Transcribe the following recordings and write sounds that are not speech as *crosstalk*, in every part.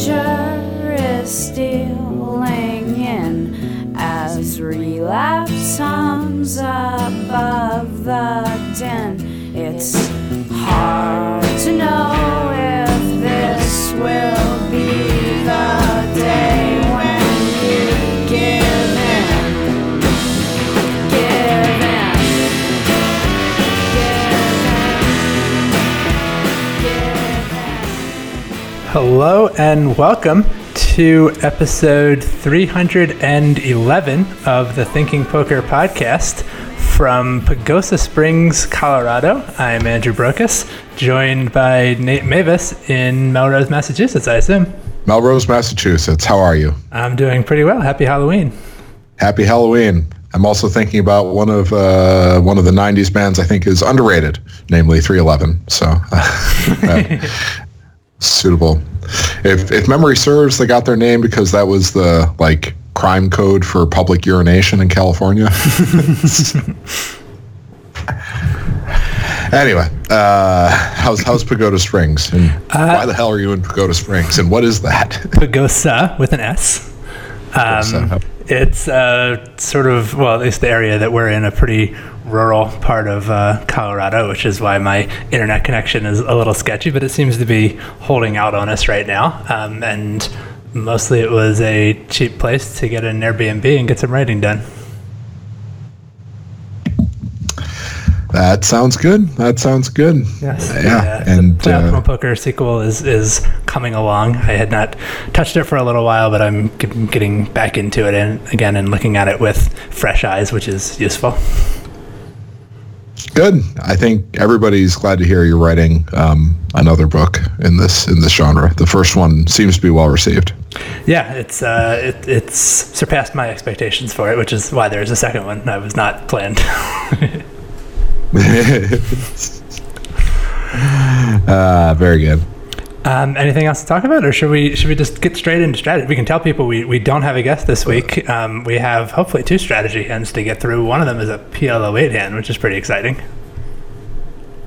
danger is stealing in as relapse hums above the Hello and welcome to episode 311 of the Thinking Poker podcast from Pagosa Springs, Colorado. I'm Andrew Brokos, joined by Nate Meyvis in Melrose, Massachusetts, I assume. Melrose, Massachusetts. How are you? I'm doing pretty well. Happy Halloween. Happy Halloween. I'm also thinking about one of uh, one of the '90s bands I think is underrated, namely 311. So *laughs* uh, suitable. If if memory serves, they got their name because that was the like crime code for public urination in California. *laughs* anyway, uh, how's how's Pagoda Springs, and why the hell are you in Pagoda Springs, and what is that? *laughs* Pagosa with an S. Um, it's uh, sort of, well, at least the area that we're in, a pretty rural part of uh, Colorado, which is why my internet connection is a little sketchy, but it seems to be holding out on us right now. Um, and mostly it was a cheap place to get an Airbnb and get some writing done. That sounds good. That sounds good. Yes. Yeah, the, and, the Playoff uh, Poker sequel is is coming along. I had not touched it for a little while, but I'm getting back into it and again and looking at it with fresh eyes, which is useful. Good. I think everybody's glad to hear you're writing um, another book in this in this genre. The first one seems to be well received. Yeah, it's uh, it, it's surpassed my expectations for it, which is why there's a second one. I was not planned. *laughs* uh, very good. Um, anything else to talk about, or should we should we just get straight into strategy? We can tell people we, we don't have a guest this week. Um, we have hopefully two strategy hands to get through. One of them is a PLO eight hand, which is pretty exciting.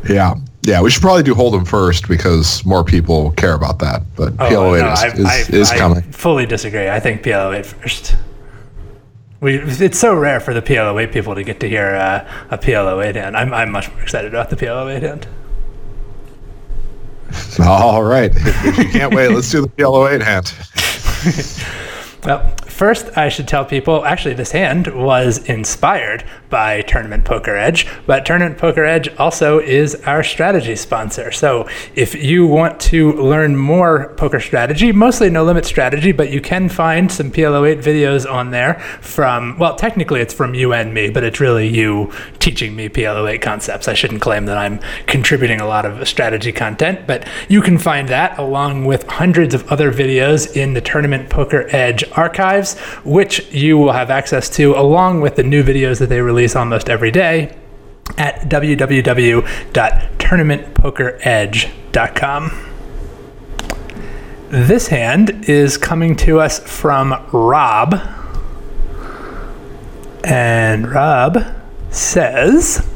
Yeah, yeah. We should probably do Hold'em first because more people care about that. But PLO8 no, is, I- is, I- is I coming. Fully disagree. I think PLO eight first. We, it's so rare for the PLO eight people to get to hear uh, a PLO eight hand. I'm, I'm much more excited about the PLO eight hand. *laughs* All right. If, you can't wait, let's do the PLO8 hand. Well, first, I should tell people actually, this hand was inspired by Tournament Poker Edge, but Tournament Poker Edge also is our strategy sponsor. So, if you want to learn more poker strategy, mostly no limit strategy, but you can find some PLO8 videos on there from, well, technically it's from you and me, but it's really you teaching me PLO8 concepts. I shouldn't claim that I'm contributing a lot of strategy content, but you can find that along with hundreds of other videos in the Tournament Poker Edge archives, which you will have access to along with the new videos that they release almost every day at www.tournamentpokeredge.com. This hand is coming to us from Rob. And Rob says,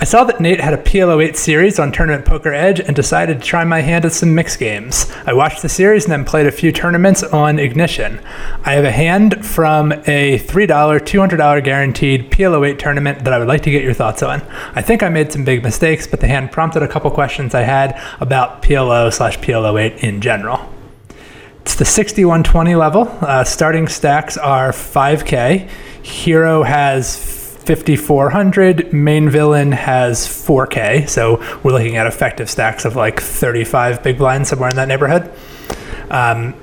I saw that Nate had a PLO8 series on Tournament Poker Edge and decided to try my hand at some mixed games. I watched the series and then played a few tournaments on Ignition. I have a hand from a $3, $200 guaranteed PLO8 tournament that I would like to get your thoughts on. I think I made some big mistakes, but the hand prompted a couple questions I had about PLO slash PLO8 in general. It's the 6120 level. Uh, starting stacks are 5K. Hero has 5400. Main villain has 4K. So we're looking at effective stacks of like 35 big blinds, somewhere in that neighborhood. Um,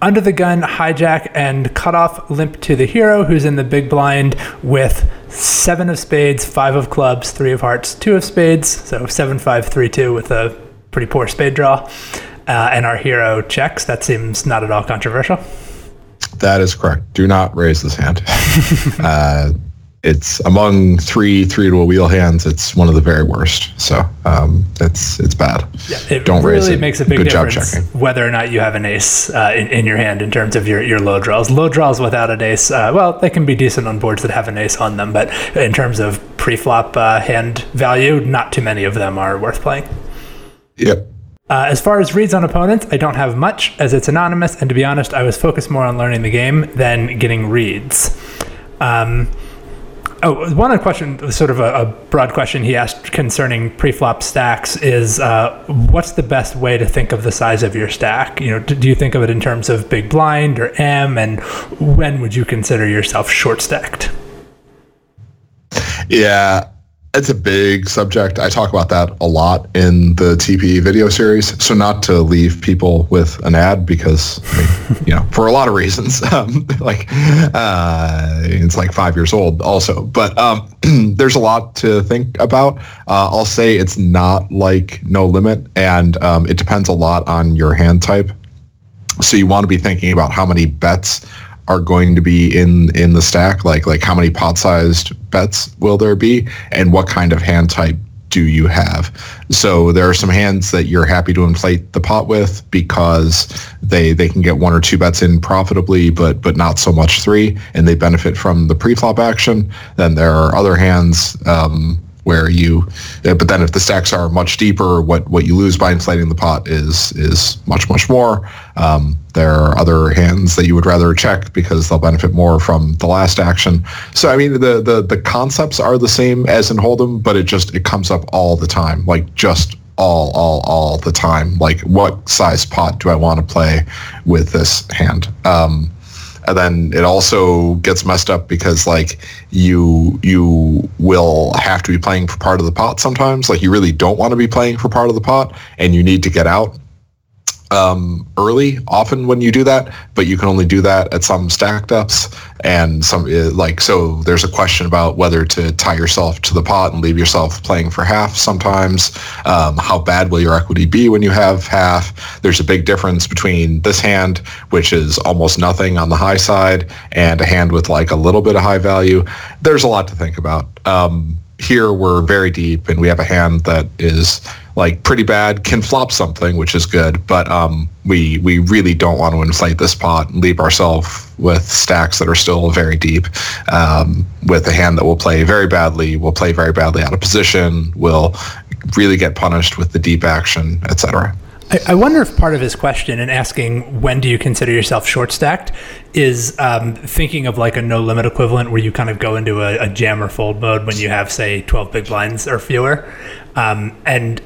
under the gun, hijack, and cutoff limp to the hero, who's in the big blind with seven of spades, five of clubs, three of hearts, two of spades. So seven, five, three, two with a pretty poor spade draw. Uh, and our hero checks. That seems not at all controversial. That is correct. Do not raise this hand. *laughs* uh, it's among three three to a wheel hands. It's one of the very worst. So um, it's it's bad. Yeah, It Don't really raise it. makes a big Good job difference checking. whether or not you have an ace uh, in, in your hand in terms of your, your low draws. Low draws without an ace, uh, well, they can be decent on boards that have an ace on them, but in terms of pre-flop uh, hand value, not too many of them are worth playing. Yep. Uh, as far as reads on opponents, I don't have much as it's anonymous, and to be honest, I was focused more on learning the game than getting reads. Um, oh, one question, sort of a, a, broad question he asked concerning pre-flop stacks is, uh, what's the best way to think of the size of your stack? You know, do you think of it in terms of big blind or M, and when would you consider yourself short stacked? Yeah, it's a big subject. I talk about that a lot in the TPE video series. So not to leave people with an ad because, I mean, you know, for a lot of reasons, *laughs* um, like uh, it's like five years old also. But um, *clears throat* there's a lot to think about. Uh, I'll say it's not like no limit, and um, it depends a lot on your hand type. So you want to be thinking about how many bets are going to be in in the stack? Like like how many pot sized bets will there be? And what kind of hand type do you have? So there are some hands that you're happy to inflate the pot with because they they can get one or two bets in profitably but but not so much three and they benefit from the pre-flop action. Then there are other hands um, where you uh, but then if the stacks are much deeper what what you lose by inflating the pot is is much much more. Um, there are other hands that you would rather check because they'll benefit more from the last action. So i mean the the the concepts are the same as in hold'em but it just it comes up all the time like just all all all the time. Like what size pot do i want to play with this hand? Um, and then it also gets messed up because like you you will have to be playing for part of the pot sometimes. Like you really don't want to be playing for part of the pot and you need to get out um, early often when you do that, but you can only do that at some stacked ups And some uh, like so, there's a question about whether to tie yourself to the pot and leave yourself playing for half. Sometimes, um, how bad will your equity be when you have half? There's a big difference between this hand, which is almost nothing on the high side, and a hand with like a little bit of high value. There's a lot to think about. Um, here we're very deep, and we have a hand that is like pretty bad, can flop something, which is good, but um, we we really don't want to inflate this pot and leave ourselves with stacks that are still very deep, um, with a hand that will play very badly, will play very badly out of position, will really get punished with the deep action, etc. I, wonder if part of his question in asking when do you consider yourself short stacked is um, thinking of like a no limit equivalent where you kind of go into a, a jam or fold mode when you have say 12 big blinds or fewer. Um, and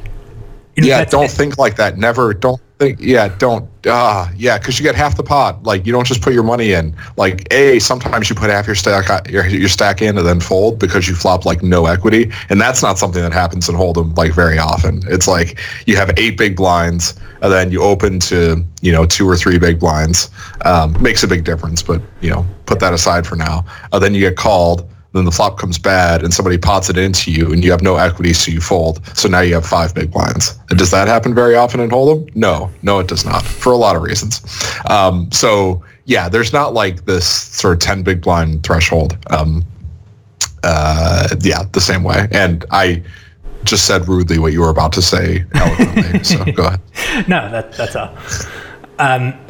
you know, yeah, don't it. think like that. Never. Don't think. Yeah, don't. Ah, uh, yeah, because you get half the pot. Like you don't just put your money in. Like a, sometimes you put half your stack uh, your, your stack in and then fold because you flop like no equity, and that's not something that happens in Hold'em like very often. It's like you have eight big blinds and then you open to you know two or three big blinds. Um, makes a big difference, but you know put that aside for now. Uh, then you get called then the flop comes bad and somebody pots it into you and you have no equity so you fold. So now you have five big blinds. And does that happen very often in hold'em? No. No it does not for a lot of reasons. Um, so yeah there's not like this sort of 10 big blind threshold. Um, uh, yeah the same way. And i just said rudely what you were about to say eloquently so *laughs* go ahead. No that, that's all. Um, *laughs*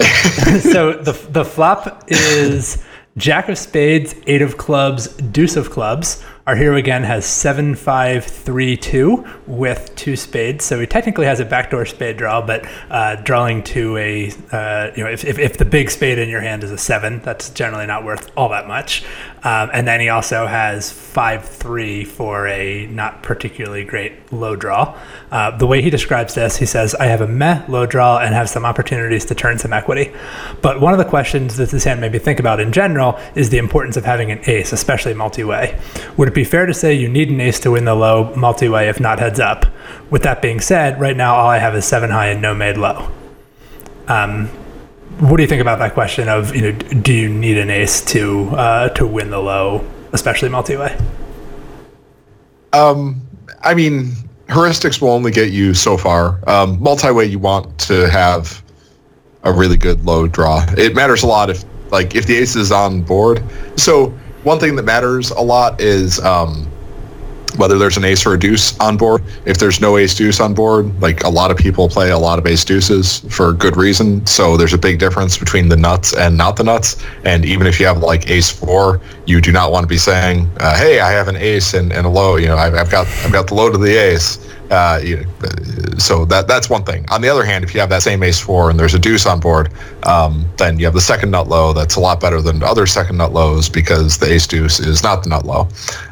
so the, the flop is Jack of Spades, Eight of Clubs, Deuce of Clubs. Our hero again has seven, five, three, two with two spades. So he technically has a backdoor spade draw, but uh, drawing to a, uh, you know, if, if, if, the big spade in your hand is a seven, that's generally not worth all that much. Um, and then he also has five, three for a not particularly great low draw. Uh, the way he describes this, he says, I have a meh low draw and have some opportunities to turn some equity. But one of the questions that this hand made me think about in general is the importance of having an ace, especially multi-way. Would it be fair to say you need an ace to win the low multi-way if not heads up? With that being said, right now all I have is seven high and no made low. Um, what do you think about that question of you know do you need an ace to uh, to win the low, especially multi-way? Um, I mean, heuristics will only get you so far. Um, multi-way, you want to have a really good low draw. It matters a lot if like if the ace is on board. So one thing that matters a lot is um, whether there's an ace or a deuce on board. If there's no ace deuce on board, like a lot of people play a lot of ace deuces for good reason. So there's a big difference between the nuts and not the nuts. And even if you have like ace four, you do not want to be saying, uh, "Hey, I have an ace and, and a low." You know, I've, I've got I've got the low to the ace Uh, you so that that's one thing. On the other hand, if you have that same ace four and there's a deuce on board, um, then you have the second nut low. That's a lot better than other second nut lows because the ace deuce is not the nut low.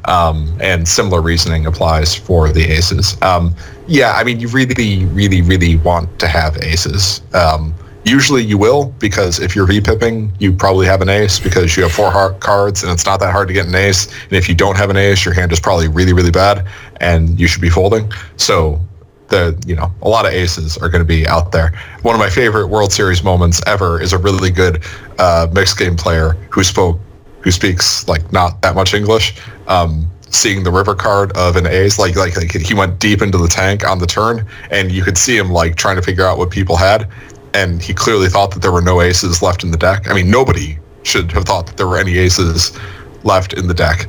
Um, and similar reasoning applies for the aces. Um, yeah, I mean, you really, really, really want to have aces. Um, usually you will because if you're v-pipping, you probably have an ace because you have four cards and it's not that hard to get an ace. And if you don't have an ace, your hand is probably really, really bad and you should be folding. So the you know a lot of aces are going to be out there. One of my favorite World Series moments ever is a really good uh, mixed game player who spoke who speaks like not that much English. Um, seeing the river card of an ace, like, like like he went deep into the tank on the turn, and you could see him like trying to figure out what people had, and he clearly thought that there were no aces left in the deck. I mean, nobody should have thought that there were any aces left in the deck.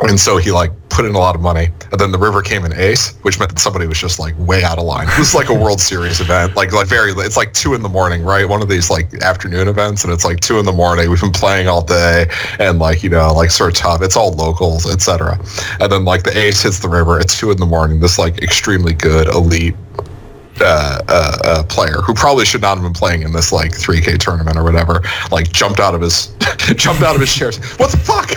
And so he like put in a lot of money, and then the river came in ace, which meant that somebody was just like way out of line. It was like a World Series event, like like very. It's like two in the morning, right? One of these like afternoon events, and it's like two in the morning. We've been playing all day, and like you know, like sort of tough. It's all locals, etc. And then like the ace hits the river. It's two in the morning. This like extremely good elite uh, uh, uh, player who probably should not have been playing in this like 3K tournament or whatever, like jumped out of his *laughs* jumped out of his chairs. What the fuck?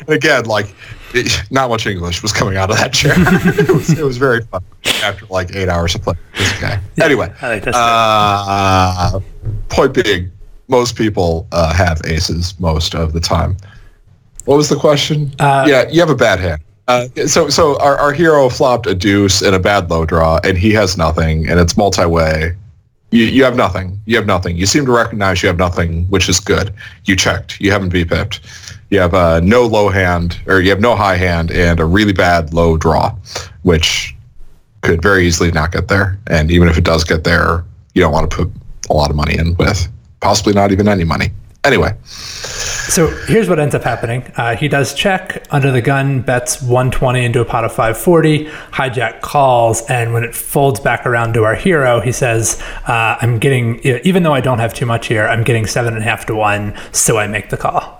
*laughs* and again, like it, not much English was coming out of that chair. *laughs* it, was, it was very fun after like eight hours of playing this guy. Yeah, anyway, like this uh, point being, most people uh, have aces most of the time. What was the question? Uh, yeah, you have a bad hand. Uh, so so our, our hero flopped a deuce and a bad low draw, and he has nothing, and it's multi-way. You, you have nothing. You have nothing. You seem to recognize you have nothing, which is good. You checked. You haven't v-pipped. You have uh, no low hand, or you have no high hand, and a really bad low draw, which could very easily not get there. And even if it does get there, you don't want to put a lot of money in with possibly not even any money. Anyway, So here's what ends up happening. Uh, he does check under the gun, bets 120 into a pot of 540. Hijack calls, and when it folds back around to our hero, he says, uh, "I'm getting, even though I don't have too much here, I'm getting seven and a half to one, so I make the call."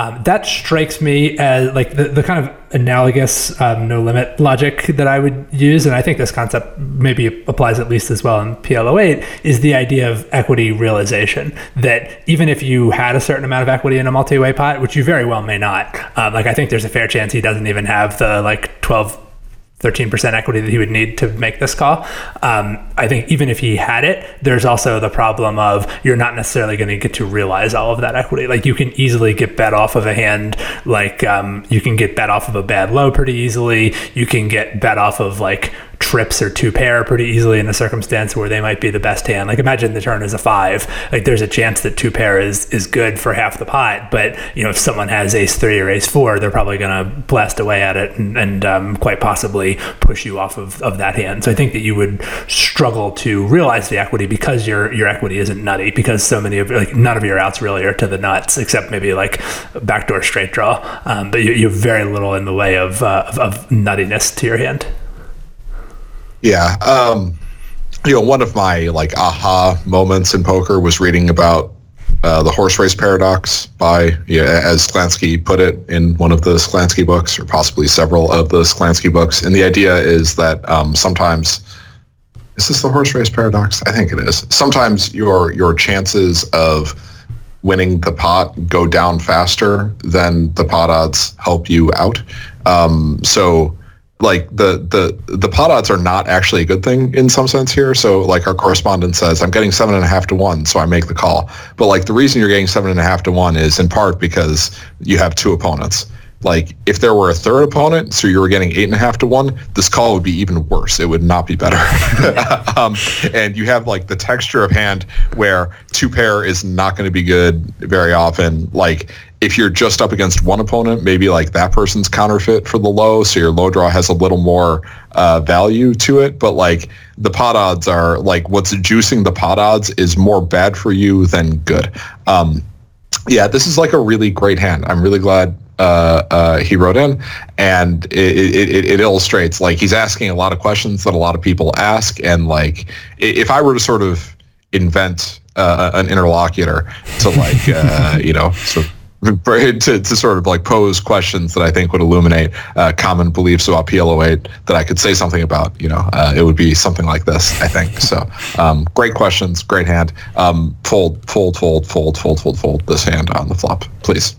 Um, that strikes me as like the, the kind of analogous um, no limit logic that I would use, and I think this concept maybe applies at least as well in PLO8 is the idea of equity realization. That even if you had a certain amount of equity in a multi-way pot, which you very well may not, um, like I think there's a fair chance he doesn't even have the like 12 13% equity that he would need to make this call. Um, I think even if he had it, there's also the problem of you're not necessarily going to get to realize all of that equity. Like you can easily get bet off of a hand, like um, you can get bet off of a bad low pretty easily. You can get bet off of like trips or two pair pretty easily in a circumstance where they might be the best hand. Like imagine the turn is a five. Like there's a chance that two pair is is good for half the pot, but you know if someone has ace three or ace four, they're probably going to blast away at it and, and um, quite possibly push you off of, of that hand. So I think that you would struggle to realize the equity because your your equity isn't nutty because so many of like none of your outs really are to the nuts except maybe like backdoor straight draw. Um, but you, you have very little in the way of, uh, of of nuttiness to your hand. Yeah. Um, you know, one of my like aha moments in poker was reading about uh, the horse race paradox by, yeah, as Sklansky put it in one of the Sklansky books, or possibly several of the Sklansky books. And the idea is that um, sometimes, is this the horse race paradox? I think it is. Sometimes your your chances of winning the pot go down faster than the pot odds help you out. Um, so like the the the pot odds are not actually a good thing in some sense here. So like our correspondent says, I'm getting seven and a half to one, so I make the call. But like the reason you're getting seven and a half to one is in part because you have two opponents. Like if there were a third opponent, so you were getting eight and a half to one, this call would be even worse. It would not be better. *laughs* um, and you have like the texture of hand where two pair is not going to be good very often. Like if you're just up against one opponent, maybe like that person's counterfeit for the low, so your low draw has a little more uh, value to it. But like the pot odds are like what's juicing the pot odds is more bad for you than good. Um, yeah, this is like a really great hand. I'm really glad uh, uh, he wrote in, and it, it, it, illustrates like he's asking a lot of questions that a lot of people ask, and like if I were to sort of invent uh, an interlocutor to like uh, *laughs* you know sort of *laughs* to, to sort of like pose questions that I think would illuminate uh, common beliefs about PLO8 that I could say something about. You know, uh, it would be something like this. I think so. Um, great questions, great hand. Um, fold, fold, fold, fold, fold, fold, fold this hand on the flop, please.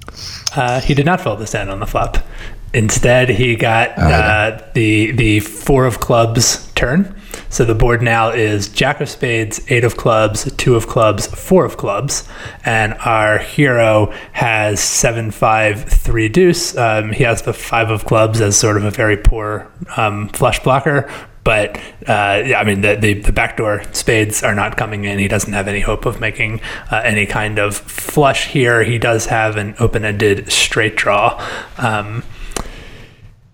Uh, he did not fold this hand on the flop. Instead, he got uh, the the four of clubs turn. So the board now is Jack of Spades, Eight of Clubs, Two of Clubs, Four of Clubs, and our hero has seven, five, three deuce. Um, he has the Five of Clubs as sort of a very poor um, flush blocker. But uh, yeah, I mean, the, the, the backdoor spades are not coming in. He doesn't have any hope of making uh, any kind of flush here. He does have an open ended straight draw. Um,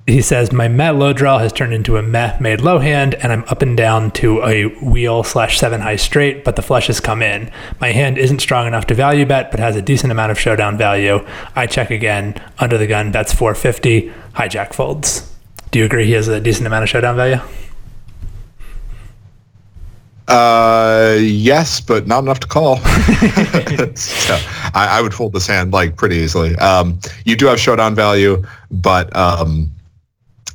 he says my meh low draw has turned into a meh made low hand and i'm up and down to a wheel slash seven high straight but the flush has come in. My hand isn't strong enough to value bet but has a decent amount of showdown value. I check again. Under the gun bets 450 hijack folds. Do you agree he has a decent amount of showdown value? Uh, yes, but not enough to call. *laughs* *laughs* so I, I, would fold this hand like pretty easily. Um, you do have showdown value, but um,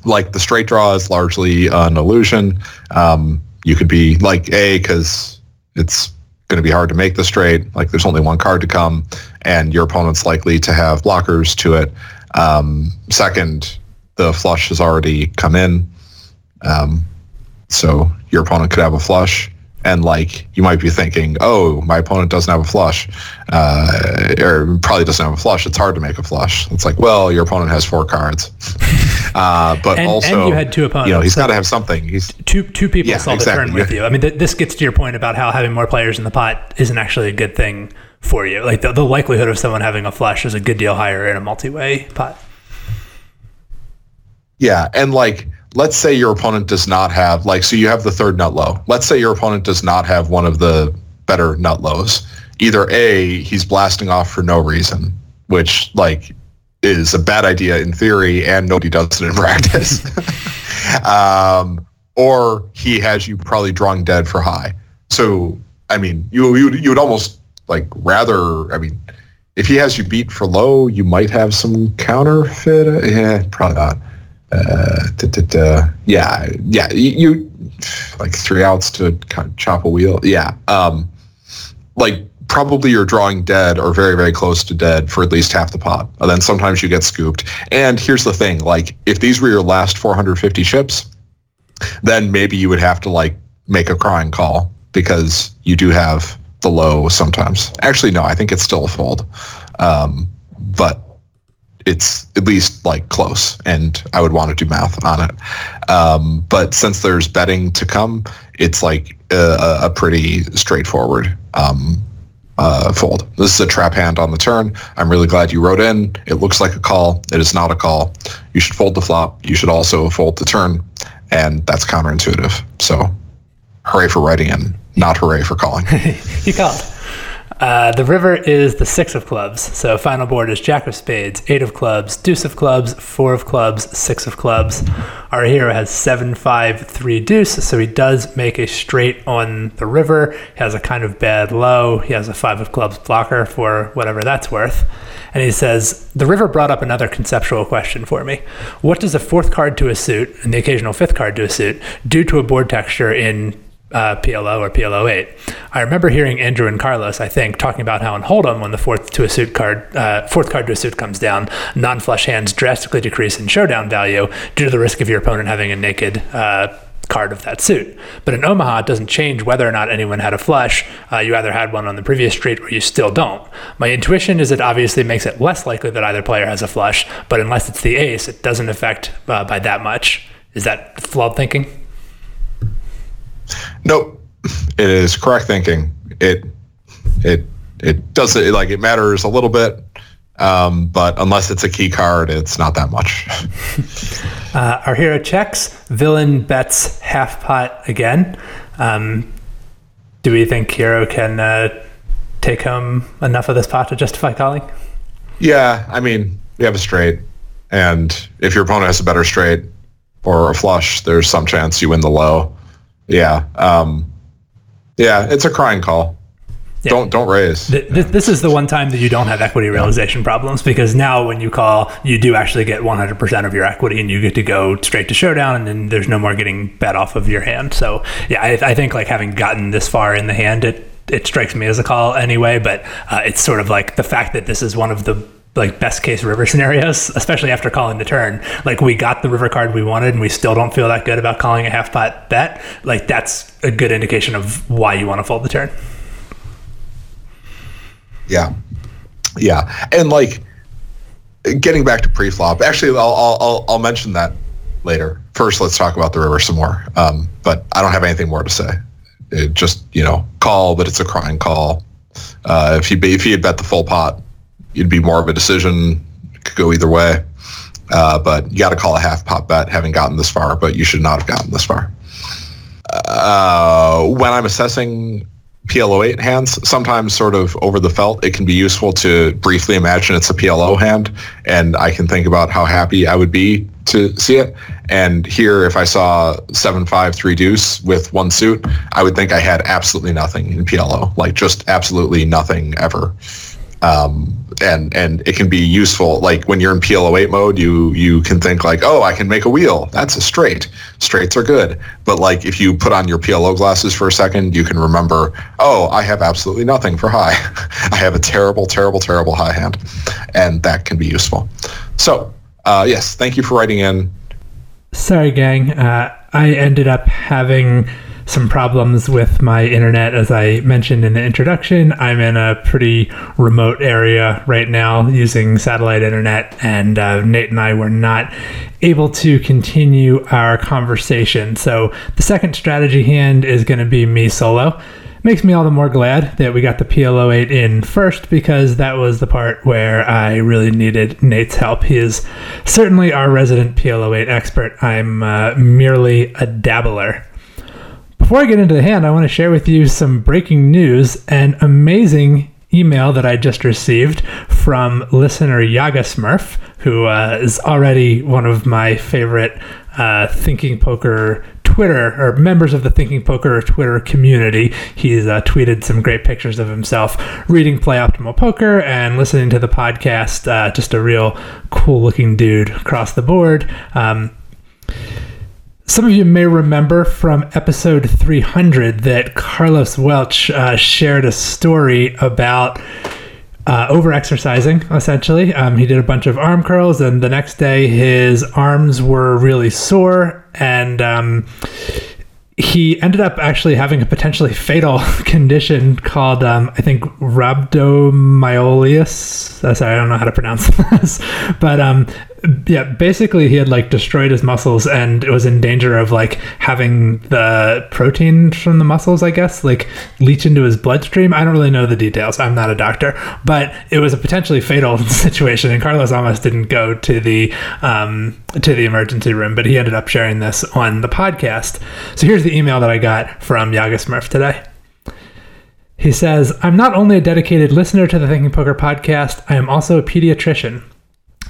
like the straight draw is largely an illusion. Um, you could be like A because it's going to be hard to make the straight. Like there's only one card to come, and your opponent's likely to have blockers to it. Um, second, the flush has already come in, um, so your opponent could have a flush and like you might be thinking, oh, my opponent doesn't have a flush, uh, or probably doesn't have a flush. It's hard to make a flush. It's like, well, your opponent has four cards, *laughs* uh, but and, also and you had two opponents. You know, he's so got to have something. He's two two people yeah, saw exactly. the turn with you. I mean, th- this gets to your point about how having more players in the pot isn't actually a good thing for you. Like the, the likelihood of someone having a flush is a good deal higher in a multi-way pot. Yeah, and like let's say your opponent does not have like so you have the third nut low. Let's say your opponent does not have one of the better nut lows. Either A, he's blasting off for no reason, which like is a bad idea in theory and nobody does it in *laughs* practice. *laughs* um, or he has you probably drawing dead for high. So I mean, you you would, you would almost like rather. I mean, if he has you beat for low, you might have some counterfeit. Yeah, probably not da, da, da. yeah, yeah, you, you, like three outs to kind of chop a wheel. Yeah, um, like probably you're drawing dead or very very close to dead for at least half the pot. And then sometimes you get scooped. And here's the thing: like if these were your last 450 chips, then maybe you would have to like make a crying call because you do have the low sometimes. Actually, no, I think it's still a fold. Um, but it's at least like close and I would want to do math on it. Um, but since there's betting to come, it's like a, a pretty straightforward um, uh, fold. This is a trap hand on the turn. I'm really glad you wrote in. It looks like a call. It is not a call. You should fold the flop. You should also fold the turn. And that's counterintuitive. So hooray for writing in, not hooray for calling. *laughs* you called. Uh, the river is the six of clubs. So final board is jack of spades, eight of clubs, deuce of clubs, four of clubs, six of clubs. Our hero has seven, five, three deuce. So he does make a straight on the river. He has a kind of bad low. He has a five of clubs blocker for whatever that's worth. And he says, The river brought up another conceptual question for me. What does a fourth card to a suit and the occasional fifth card to a suit do to a board texture in uh, PLO or PLO8. I remember hearing Andrew and Carlos, I think, talking about how in Hold'em, when the fourth to a suit card, uh, fourth card to a suit comes down, non-flush hands drastically decrease in showdown value due to the risk of your opponent having a naked uh, card of that suit. But in Omaha, it doesn't change whether or not anyone had a flush. Uh, you either had one on the previous street or you still don't. My intuition is it obviously makes it less likely that either player has a flush, but unless it's the ace, it doesn't affect uh, by that much. Is that flawed thinking? Nope. It is correct thinking. It it it does it like it matters a little bit, um, but unless it's a key card, it's not that much. *laughs* uh, our hero checks. Villain bets half pot again. Um, do we think hero can uh, take home enough of this pot to justify calling? Yeah, I mean, you have a straight, and if your opponent has a better straight or a flush, there's some chance you win the low. Yeah. Um, yeah, it's a crying call. Don't don't raise. Th- th- this is the one time that you don't have equity realization problems because now when you call, you do actually get 100% of your equity and you get to go straight to showdown and then there's no more getting bet off of your hand. So yeah, I, I think like having gotten this far in the hand, it it strikes me as a call anyway. But uh, it's sort of like the fact that this is one of the like best case river scenarios, especially after calling the turn. Like we got the river card we wanted, and we still don't feel that good about calling a half pot bet. Like that's a good indication of why you want to fold the turn. Yeah, yeah, and like getting back to pre-flop. Actually, I'll I'll I'll, mention that later. First, let's talk about the river some more. Um, but I don't have anything more to say. It just you know call, but it's a crying call. Uh, if he if he had bet the full pot, it'd be more of a decision. It could go either way. Uh, but you got to call a half pot bet, having gotten this far. But you should not have gotten this far. Uh, when I'm assessing PLO8 hands, sometimes sort of over the felt, it can be useful to briefly imagine it's a PLO hand, and I can think about how happy I would be to see it. And here, if I saw seven five three deuce with one suit, I would think I had absolutely nothing in PLO, like just absolutely nothing ever. Um, and and it can be useful. Like when you're in PLO8 mode, you you can think like, oh, I can make a wheel. That's a straight. Straights are good. But like if you put on your PLO glasses for a second, you can remember, oh, I have absolutely nothing for high. *laughs* I have a terrible, terrible, terrible high hand, and that can be useful. So uh, yes, thank you for writing in. Sorry, gang. Uh, I ended up having some problems with my internet. As I mentioned in the introduction, I'm in a pretty remote area right now using satellite internet, and uh, Nate and I were not able to continue our conversation. So the second strategy hand is going to be me solo. Makes me all the more glad that we got the PLO8 in first because that was the part where I really needed Nate's help. He is certainly our resident PLO8 expert. I'm uh, merely a dabbler. Before I get into the hand, I want to share with you some breaking news and amazing email that I just received from listener Yaga Smurf, who uh, is already one of my favorite uh, Thinking Poker Twitter or members of the Thinking Poker Twitter community. He's uh, tweeted some great pictures of himself reading Play Optimal Poker and listening to the podcast. Uh, just a real cool looking dude across the board. Um, some of you may remember from episode 300 that Carlos Welch uh, shared a story about uh, over exercising, essentially. Um, he did a bunch of arm curls, and the next day his arms were really sore, and um, he ended up actually having a potentially fatal *laughs* condition called, um, I think, rhabdomyoleus. Uh, sorry, I don't know how to pronounce *laughs* this, but um, yeah, basically he had like destroyed his muscles and was in danger of like having the protein from the muscles, I guess, like leach into his bloodstream. I don't really know the details. I'm not a doctor, but it was a potentially fatal *laughs* situation. And Carlos almost didn't go to the um, to the emergency room, but he ended up sharing this on the podcast. So here's the email that I got from Yaga Smurf today. He says, I'm not only a dedicated listener to the Thinking Poker podcast, I am also a pediatrician.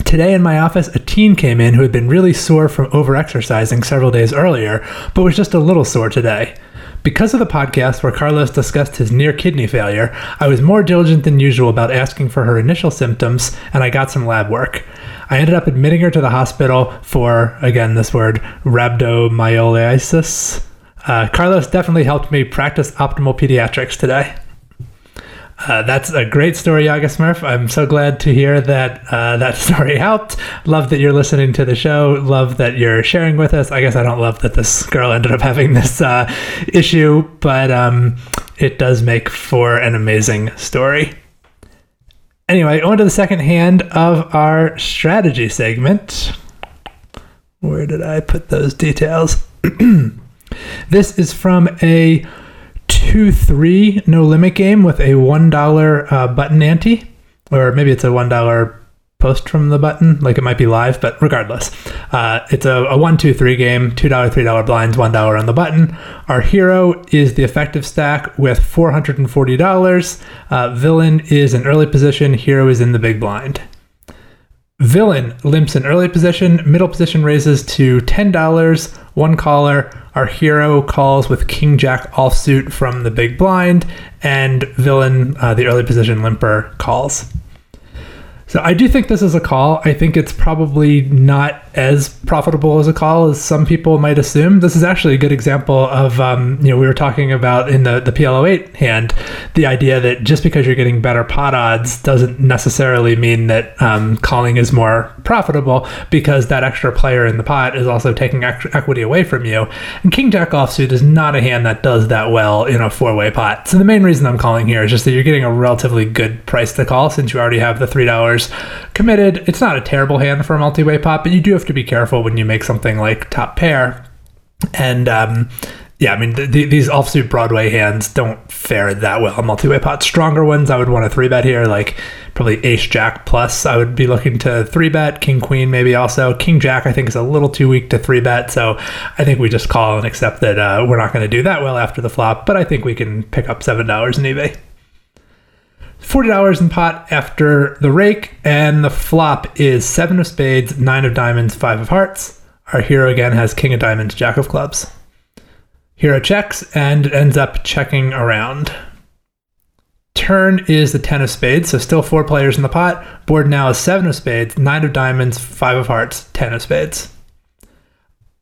Today in my office, a teen came in who had been really sore from overexercising several days earlier, but was just a little sore today. Because of the podcast where Carlos discussed his near kidney failure, I was more diligent than usual about asking for her initial symptoms, and I got some lab work. I ended up admitting her to the hospital for, again, this word, rhabdomyolysis. Uh, Carlos definitely helped me practice optimal pediatrics today. Uh, that's a great story, Yaga Smurf. I'm so glad to hear that uh, that *laughs* story helped. Love that you're listening to the show. Love that you're sharing with us. I guess I don't love that this girl ended up having *laughs* this uh, issue, but um, it does make for an amazing story. Anyway, on to the second hand of our strategy segment. Where did I put those details? *clears throat* this is from a two three no limit game with a one dollar uh, button ante, or maybe it's a one dollar post from the button, like it might be live, but regardless, uh, it's a, a one two three game, two dollar three dollar blinds, one dollar on the button. Our hero is the effective stack with four hundred and forty dollars. Uh, villain is in early position. Hero is in the big blind. Villain limps in early position. Middle position raises to ten dollars. One caller Our hero calls with King Jack offsuit from the big blind, and villain, uh, the early position limper, calls. So I do think this is a call. I think it's probably not as profitable as a call as some people might assume. This is actually a good example of, um, you know, we were talking about in the, the PLO8 hand, the idea that just because you're getting better pot odds doesn't necessarily mean that um, calling is more profitable because that extra player in the pot is also taking equity away from you. And King Jack offsuit is not a hand that does that well in a four way pot. So the main reason I'm calling here is just that you're getting a relatively good price to call since you already have the $3 committed. It's not a terrible hand for a multi way pot, but you do have to be careful when you make something like top pair. And um, yeah, I mean, th- th- these offsuit Broadway hands don't fare that well on multi way pot. Stronger ones, I would want to three bet here, like probably ace jack plus. I would be looking to three bet, king queen maybe also. King jack, I think, is a little too weak to three bet. So I think we just call and accept that uh, we're not going to do that well after the flop, but I think we can pick up $7 in EV. $40 in pot after the rake, and the flop is seven of spades, nine of diamonds, five of hearts. Our hero again has king of diamonds, jack of clubs. Hero checks and ends up checking around. Turn is the 10 of spades, so still four players in the pot. Board now is seven of spades, nine of diamonds, five of hearts, 10 of spades.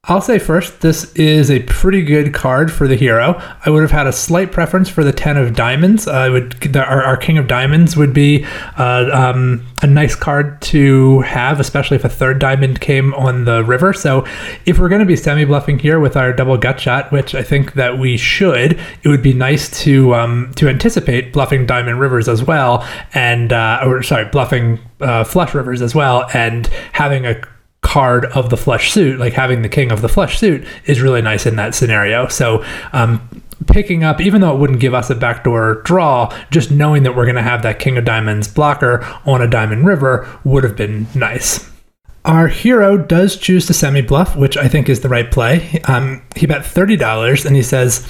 I'll say first, this is a pretty good card for the hero. I would have had a slight preference for the ten of diamonds. I would the, our, our, king of diamonds would be uh, um, a nice card to have, especially if a third diamond came on the river. So, if we're going to be semi bluffing here with our double gut shot, which I think that we should, it would be nice to um, to anticipate bluffing diamond rivers as well, and uh, or sorry, bluffing uh, flush rivers as well, and having a card of the flush suit, like having the king of the flush suit, is really nice in that scenario. So, um, picking up, even though it wouldn't give us a backdoor draw, just knowing that we're going to have that king of diamonds blocker on a diamond river would have been nice. Our hero does choose to semi bluff, which I think is the right play. Um, he bet $30 and he says,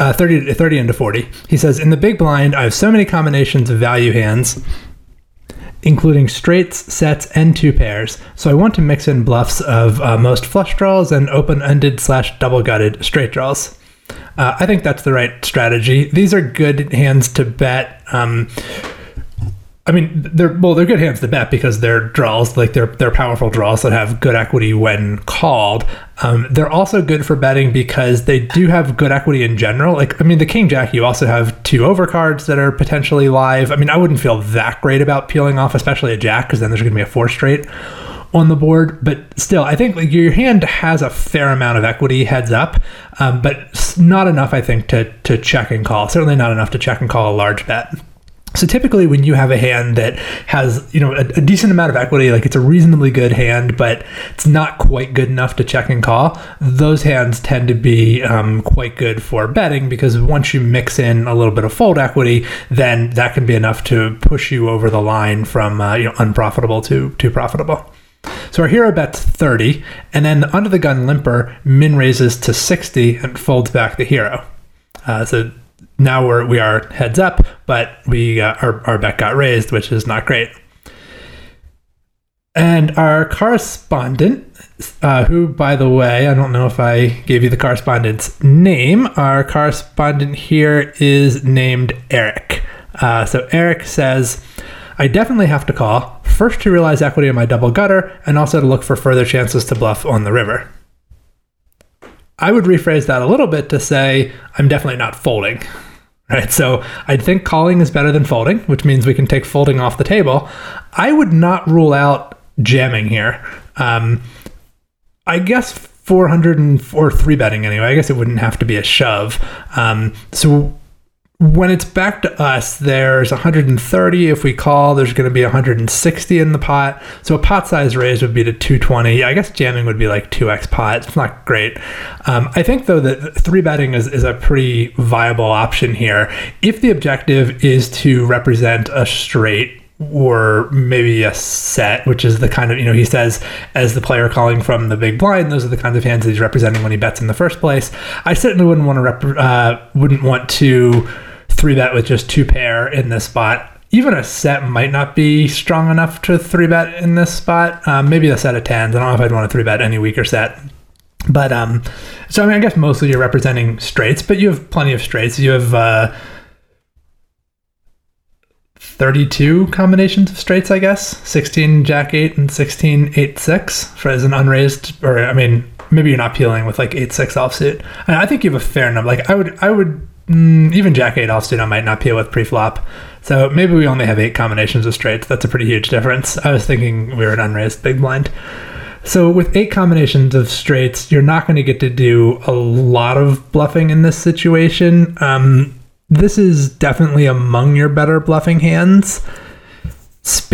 uh, 30, 30 into 40. He says, In the big blind, I have so many combinations of value hands including straights, sets, and two pairs. So I want to mix in bluffs of uh, most flush draws and open-ended slash double-gutted straight draws. Uh, I think that's the right strategy. These are good hands to bet. Um, I mean, they're well, they're good hands to bet because they're draws, like they're they're powerful draws that have good equity when called. Um, they're also good for betting because they do have good equity in general. Like, I mean, the King Jack, you also have two overcards that are potentially live. I mean, I wouldn't feel that great about peeling off, especially a Jack, because then there's going to be a four straight on the board. But still, I think like your hand has a fair amount of equity heads up, um, but not enough, I think, to to check and call. Certainly not enough to check and call a large bet. So typically, when you have a hand that has you know a, a, decent amount of equity, like it's a reasonably good hand, but it's not quite good enough to check and call, those hands tend to be um, quite good for betting because once you mix in a little bit of fold equity, then that can be enough to push you over the line from uh, you know unprofitable to to profitable. So our hero bets 30, and then the under the gun limper min raises to 60 and folds back the hero. Uh, so now we're we are heads up, but we uh, our our bet got raised, which is not great. And our correspondent, uh, who, by the way, I don't know if I gave you the correspondent's name. Our correspondent here is named Eric. Uh, so Eric says, I definitely have to call, first to realize equity in my double gutter, and also to look for further chances to bluff on the river. I would rephrase that a little bit to say, I'm definitely not folding right? So I think calling is better than folding, which means we can take folding off the table. I would not rule out jamming here. Um, I guess 400 and, three betting anyway. I guess it wouldn't have to be a shove. Um, so when it's back to us, there's 130. If we call, there's going to be 160 in the pot. So a pot size raise would be to 220. I guess jamming would be like 2x pot. It's not great. Um, I think, though, that three betting is, is a pretty viable option here. If the objective is to represent a straight or maybe a set, which is the kind of, you know, he says, as the player calling from the big blind, those are the kinds of hands that he's representing when he bets in the first place. I certainly wouldn't want to, rep- uh, wouldn't want to three bet with just two pair in this spot. Even a set might not be strong enough to three bet in this spot. Um, maybe a set of tens. I don't know if I'd want to three bet any weaker set. But um, so I mean, I guess mostly you're representing straights, but you have plenty of straights. You have uh, 32 combinations of straights, I guess. 16 jack 8 and 16 8 6 for as an unraised or I mean, maybe you're not peeling with like 8 6 offsuit. I think you have a fair number. Like I would I would mm, even jack 8 offsuit I might not peel with pre-flop. So maybe we only have 8 combinations of straights. That's a pretty huge difference. I was thinking we were an unraised big blind. So with eight combinations of straights, you're not going to get to do a lot of bluffing in this situation. Um, this is definitely among your better bluffing hands.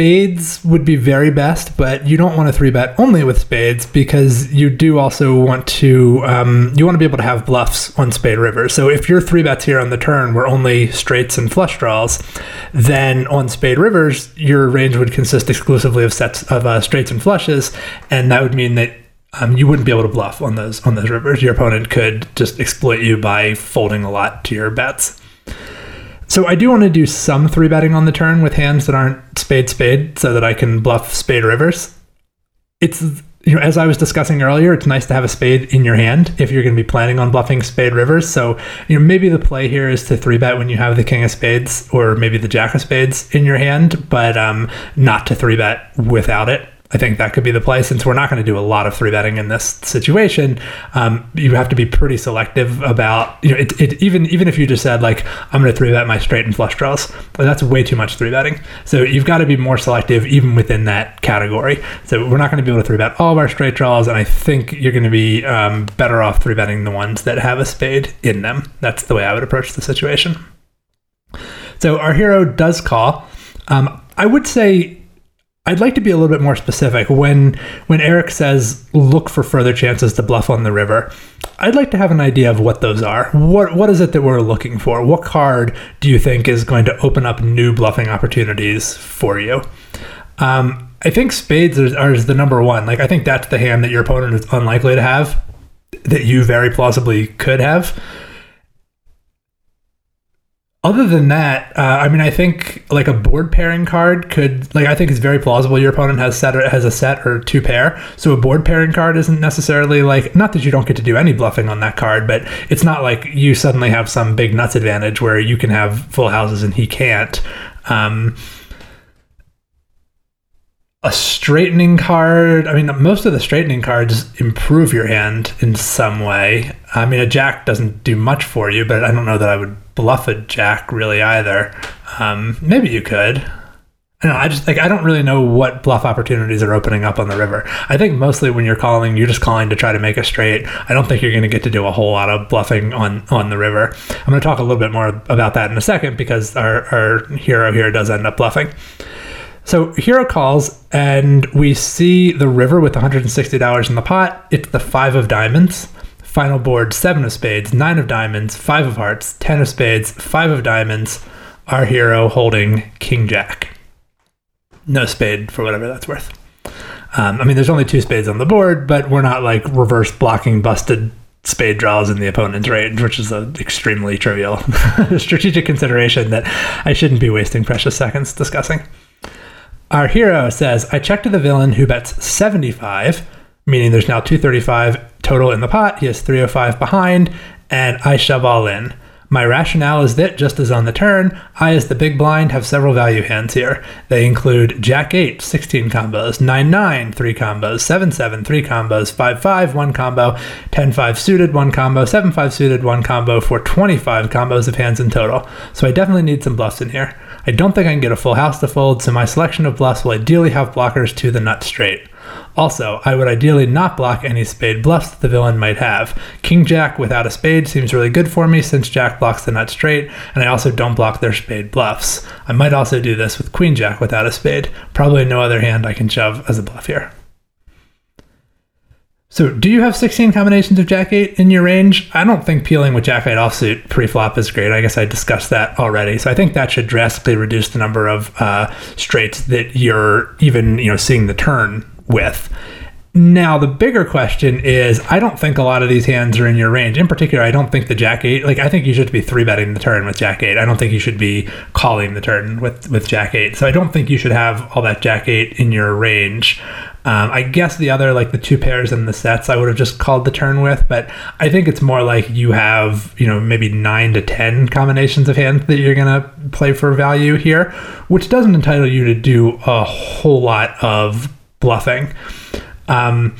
Spades would be very best, but you don't want to three bet only with spades because you do also want to um, you want to be able to have bluffs on spade rivers. So if your three bets here on the turn were only straights and flush draws, then on spade rivers your range would consist exclusively of sets of uh, straights and flushes, and that would mean that um, you wouldn't be able to bluff on those on those rivers. Your opponent could just exploit you by folding a lot to your bets. So I do want to do some three betting on the turn with hands that aren't spade spade, so that I can bluff spade rivers. It's you know as I was discussing earlier, it's nice to have a spade in your hand if you're going to be planning on bluffing spade rivers. So you know maybe the play here is to three bet when you have the king of spades or maybe the jack of spades in your hand, but um, not to three bet without it. I think that could be the play since we're not going to do a lot of three betting in this situation. Um, you have to be pretty selective about you know it, it, even even if you just said like I'm going to three bet my straight and flush draws, that's way too much three betting. So you've got to be more selective even within that category. So we're not going to be able to three bet all of our straight draws, and I think you're going to be um, better off three betting the ones that have a spade in them. That's the way I would approach the situation. So our hero does call. Um, I would say I'd like to be a little bit more specific when when Eric says look for further chances to bluff on the river. I'd like to have an idea of what those are. What what is it that we're looking for? What card do you think is going to open up new bluffing opportunities for you? Um, I think spades are, the number one. Like I think that's the hand that your opponent is unlikely to have that you very plausibly could have other than that, uh, I mean, I think like a board pairing card could like I think it's very plausible your opponent has set or, has a set or two pair. So a board pairing card isn't necessarily like not that you don't get to do any bluffing on that card, but it's not like you suddenly have some big nuts advantage where you can have full houses and he can't. Um, a straightening card. I mean, most of the straightening cards improve your hand in some way. I mean, a jack doesn't do much for you, but I don't know that I would bluff a jack really either. Um, maybe you could. I, know, I just like I don't really know what bluff opportunities are opening up on the river. I think mostly when you're calling, you're just calling to try to make a straight. I don't think you're going to get to do a whole lot of bluffing on on the river. I'm going to talk a little bit more about that in a second because our our hero here does end up bluffing. So Hero calls, and we see the river with $160 in the pot. It's the five of diamonds. Final board, seven of spades, nine of diamonds, five of hearts, ten of spades, five of diamonds. Our hero holding King Jack. No spade for whatever that's worth. Um, I mean, there's only two spades on the board, but we're not like reverse blocking busted spade draws in the opponent's range, which is an extremely trivial *laughs* strategic consideration that I shouldn't be wasting precious seconds discussing. Our hero says, I check to the villain who bets 75, meaning there's now 235 total in the pot. He has 305 behind, and I shove all in. My rationale is that, just as on the turn, I, as the big blind, have several value hands here. They include Jack 8, 16 combos, 9 9, 3 combos, 7 7, 3 combos, 5 5, 1 combo, 10 5 suited, 1 combo, 7 5 suited, 1 combo for 25 combos of hands in total. So I definitely need some bluffs in here. I don't think I can get a full house to fold, so my selection of bluffs will ideally have blockers to the nut straight. Also, I would ideally not block any spade bluffs that the villain might have. King Jack without a spade seems really good for me since Jack blocks the nut straight, and I also don't block their spade bluffs. I might also do this with Queen Jack without a spade. Probably no other hand I can shove as a bluff here. So, do you have 16 combinations of Jack 8 in your range? I don't think peeling with Jack 8 offsuit pre-flop is great. I guess I discussed that already. So, I think that should drastically reduce the number of uh, straights that you're even, you know, seeing the turn with. Now, the bigger question is I don't think a lot of these hands are in your range. In particular, I don't think the Jack 8, like, I think you should be three betting the turn with Jack 8. I don't think you should be calling the turn with, with Jack 8. So, I don't think you should have all that Jack 8 in your range. Um, I guess the other, like the two pairs and the sets, I would have just called the turn with, but I think it's more like you have, you know, maybe nine to 10 combinations of hands that you're going to play for value here, which doesn't entitle you to do a whole lot of bluffing. Um,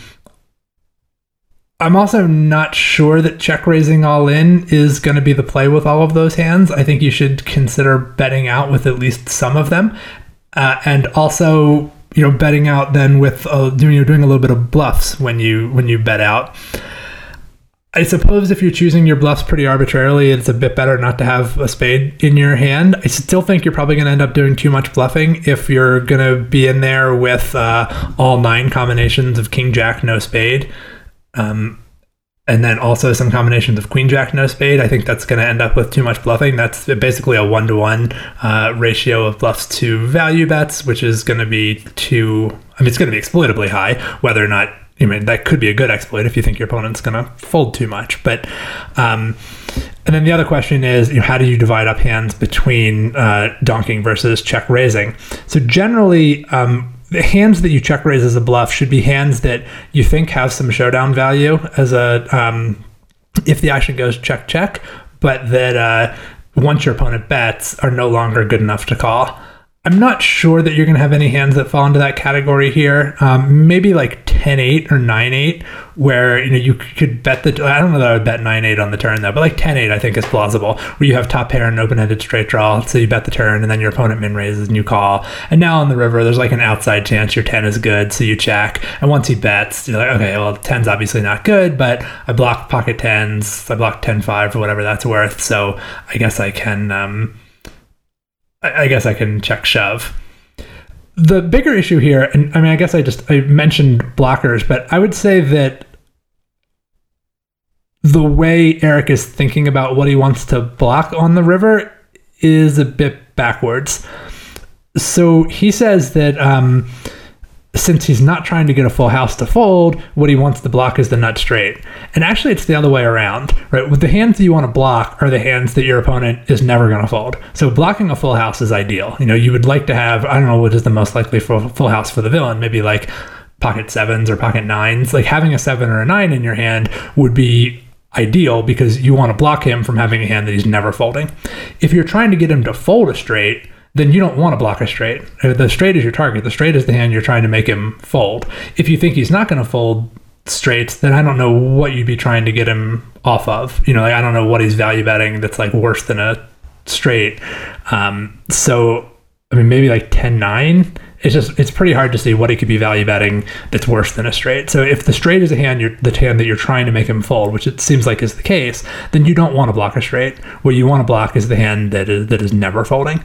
I'm also not sure that check raising all in is going to be the play with all of those hands. I think you should consider betting out with at least some of them, uh, and also you know betting out then with uh, doing you're doing a little bit of bluffs when you when you bet out. I suppose if you're choosing your bluffs pretty arbitrarily, it's a bit better not to have a spade in your hand. I still think you're probably going to end up doing too much bluffing if you're going to be in there with uh, all nine combinations of king, jack, no spade. Um, and then also some combinations of queen jack no spade i think that's going to end up with too much bluffing that's basically a one-to-one uh, ratio of bluffs to value bets which is going to be too i mean it's going to be exploitably high whether or not Mean that could be a good exploit if you think your opponent's going to fold too much but um, and then the other question is you know, how do you divide up hands between uh, donking versus check raising so generally um, the hands that you check raise as a bluff should be hands that you think have some showdown value as a um, if the action goes check check, but that uh, once your opponent bets are no longer good enough to call. I'm not sure that you're going to have any hands that fall into that category here. Um, maybe like 10-8 or 9-8, where you know you could bet the. I don't know that I would bet 9-8 on the turn though, but like 10-8 I think is plausible. Where you have top pair and open-ended straight draw, so you bet the turn, and then your opponent min raises and you call. And now on the river, there's like an outside chance your 10 is good, so you check. And once he bets, you're like, okay, well 10's obviously not good, but I block pocket 10s, I block 10-5 or whatever that's worth, so I guess I can. Um, I guess I can check shove. The bigger issue here, and I mean, I guess I just I mentioned blockers, but I would say that the way Eric is thinking about what he wants to block on the river is a bit backwards. So he says that um, since he's not trying to get a full house to fold, what he wants to block is the nut straight. And actually, it's the other way around, right? With the hands that you want to block are the hands that your opponent is never going to fold. So blocking a full house is ideal. You know, you would like to have, I don't know what is the most likely for full house for the villain, maybe like pocket sevens or pocket nines. Like having a seven or a nine in your hand would be ideal because you want to block him from having a hand that he's never folding. If you're trying to get him to fold a straight, then you don't want to block a straight. The straight is your target. The straight is the hand you're trying to make him fold. If you think he's not going to fold straights, then I don't know what you'd be trying to get him off of. You know, like I don't know what he's value betting that's like worse than a straight. Um, so I mean, maybe like 10 9. It's just it's pretty hard to see what he could be value betting that's worse than a straight. So if the straight is a hand, you're the hand that you're trying to make him fold, which it seems like is the case, then you don't want to block a straight. What you want to block is the hand that is that is never folding.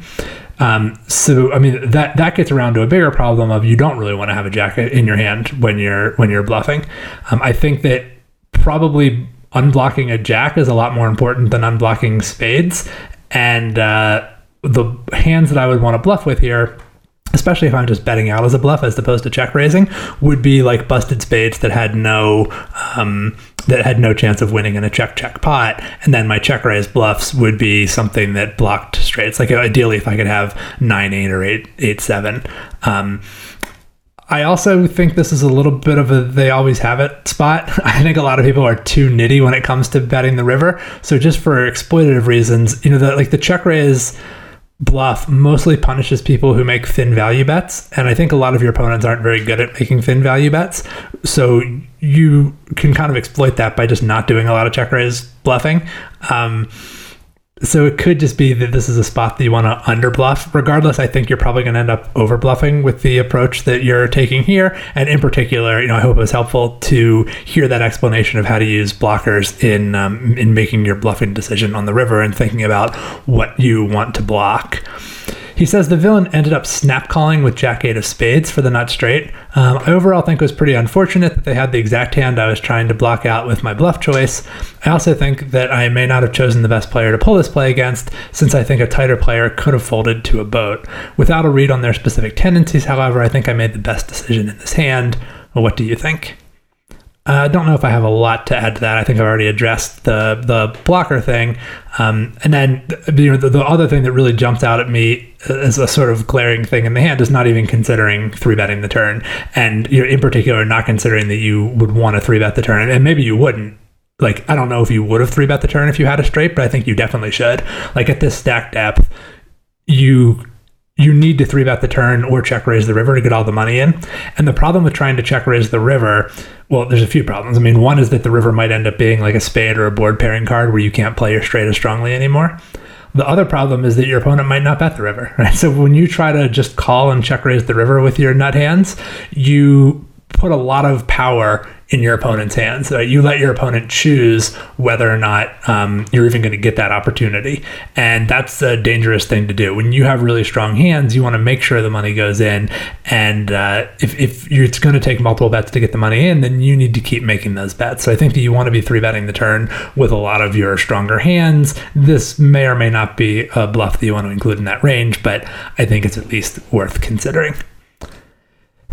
Um, so I mean that that gets around to a bigger problem of you don't really want to have a jacket in your hand when you're when you're bluffing. Um, I think that probably unblocking a jack is a lot more important than unblocking spades, and uh, the hands that I would want to bluff with here especially if I'm just betting out as a bluff as opposed to check raising, would be like busted spades that had no um, that had no chance of winning in a check check pot, and then my check raise bluffs would be something that blocked straights. Like ideally, if I could have nine eight or eight eight seven. Um, I also think this is a little bit of a they always have it spot. *laughs* I think a lot of people are too nitty when it comes to betting the river. So just for exploitative reasons, you know, the, like the check raise bluff mostly punishes people who make thin value bets and i think a lot of your opponents aren't very good at making thin value bets. So you can kind of exploit that by just not doing a lot of check raise bluffing. Um, so it could just be that this is a spot that you want to under bluff. Regardless, I think you're probably going to end up over bluffing with the approach that you're taking here. And in particular, you know, I hope it was helpful to hear that explanation of how to use blockers in um, in making your bluffing decision on the river and thinking about what you want to block. He says the villain ended up snap calling with Jack 8 of spades for the nut straight. Um, I overall think it was pretty unfortunate that they had the exact hand I was trying to block out with my bluff choice. I also think that I may not have chosen the best player to pull this play against, since I think a tighter player could have folded to a boat. Without a read on their specific tendencies, however, I think I made the best decision in this hand. Well, what do you think? I uh, don't know if I have a lot to add to that. I think I've already addressed the the blocker thing, um, and then you know, the, the, other thing that really jumps out at me as a sort of glaring thing in the hand is not even considering three betting the turn, and you know, in particular, not considering that you would want to three bet the turn, and maybe you wouldn't. Like I don't know if you would have three bet the turn if you had a straight, but I think you definitely should. Like at this stack depth, you you need to three bet the turn or check raise the river to get all the money in. And the problem with trying to check raise the river, well, there's a few problems. I mean, one is that the river might end up being like a spade or a board pairing card where you can't play your straight as strongly anymore. The other problem is that your opponent might not bet the river, *laughs* right? So when you try to just call and check raise the river with your nut hands, you put a lot of power in your opponent's hands. Uh, you let your opponent choose whether or not um, you're even going to get that opportunity. And that's a dangerous thing to do. When you have really strong hands, you want to make sure the money goes in. And uh, if, if it's going to take multiple bets to get the money in, then you need to keep making those bets. So I think that you want to be three betting the turn with a lot of your stronger hands. This may or may not be a bluff that you want to include in that range, but I think it's at least worth considering.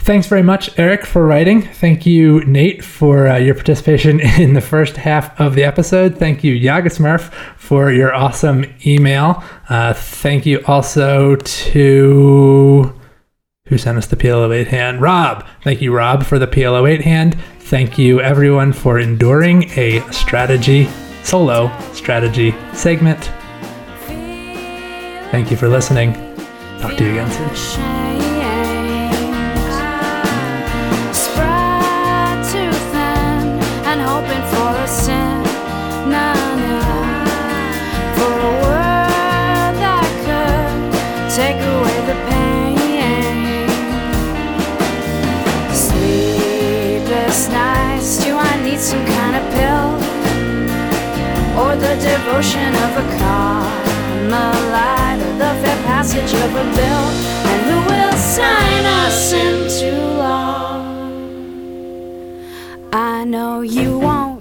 Thanks very much, Eric, for writing. Thank you, Nate, for uh, your participation *laughs* in the first half of the episode. Thank you, Yagasmurf, for your awesome email. Uh, thank you also to who sent us the PLO8 hand? Rob. Thank you, Rob, for the PLO8 hand. Thank you, everyone, for enduring a strategy, solo strategy segment. Thank you for listening. Talk to you again soon. Devotion of a Carmelite, or the fair passage of a bill, and who will sign us into law? I know you won't,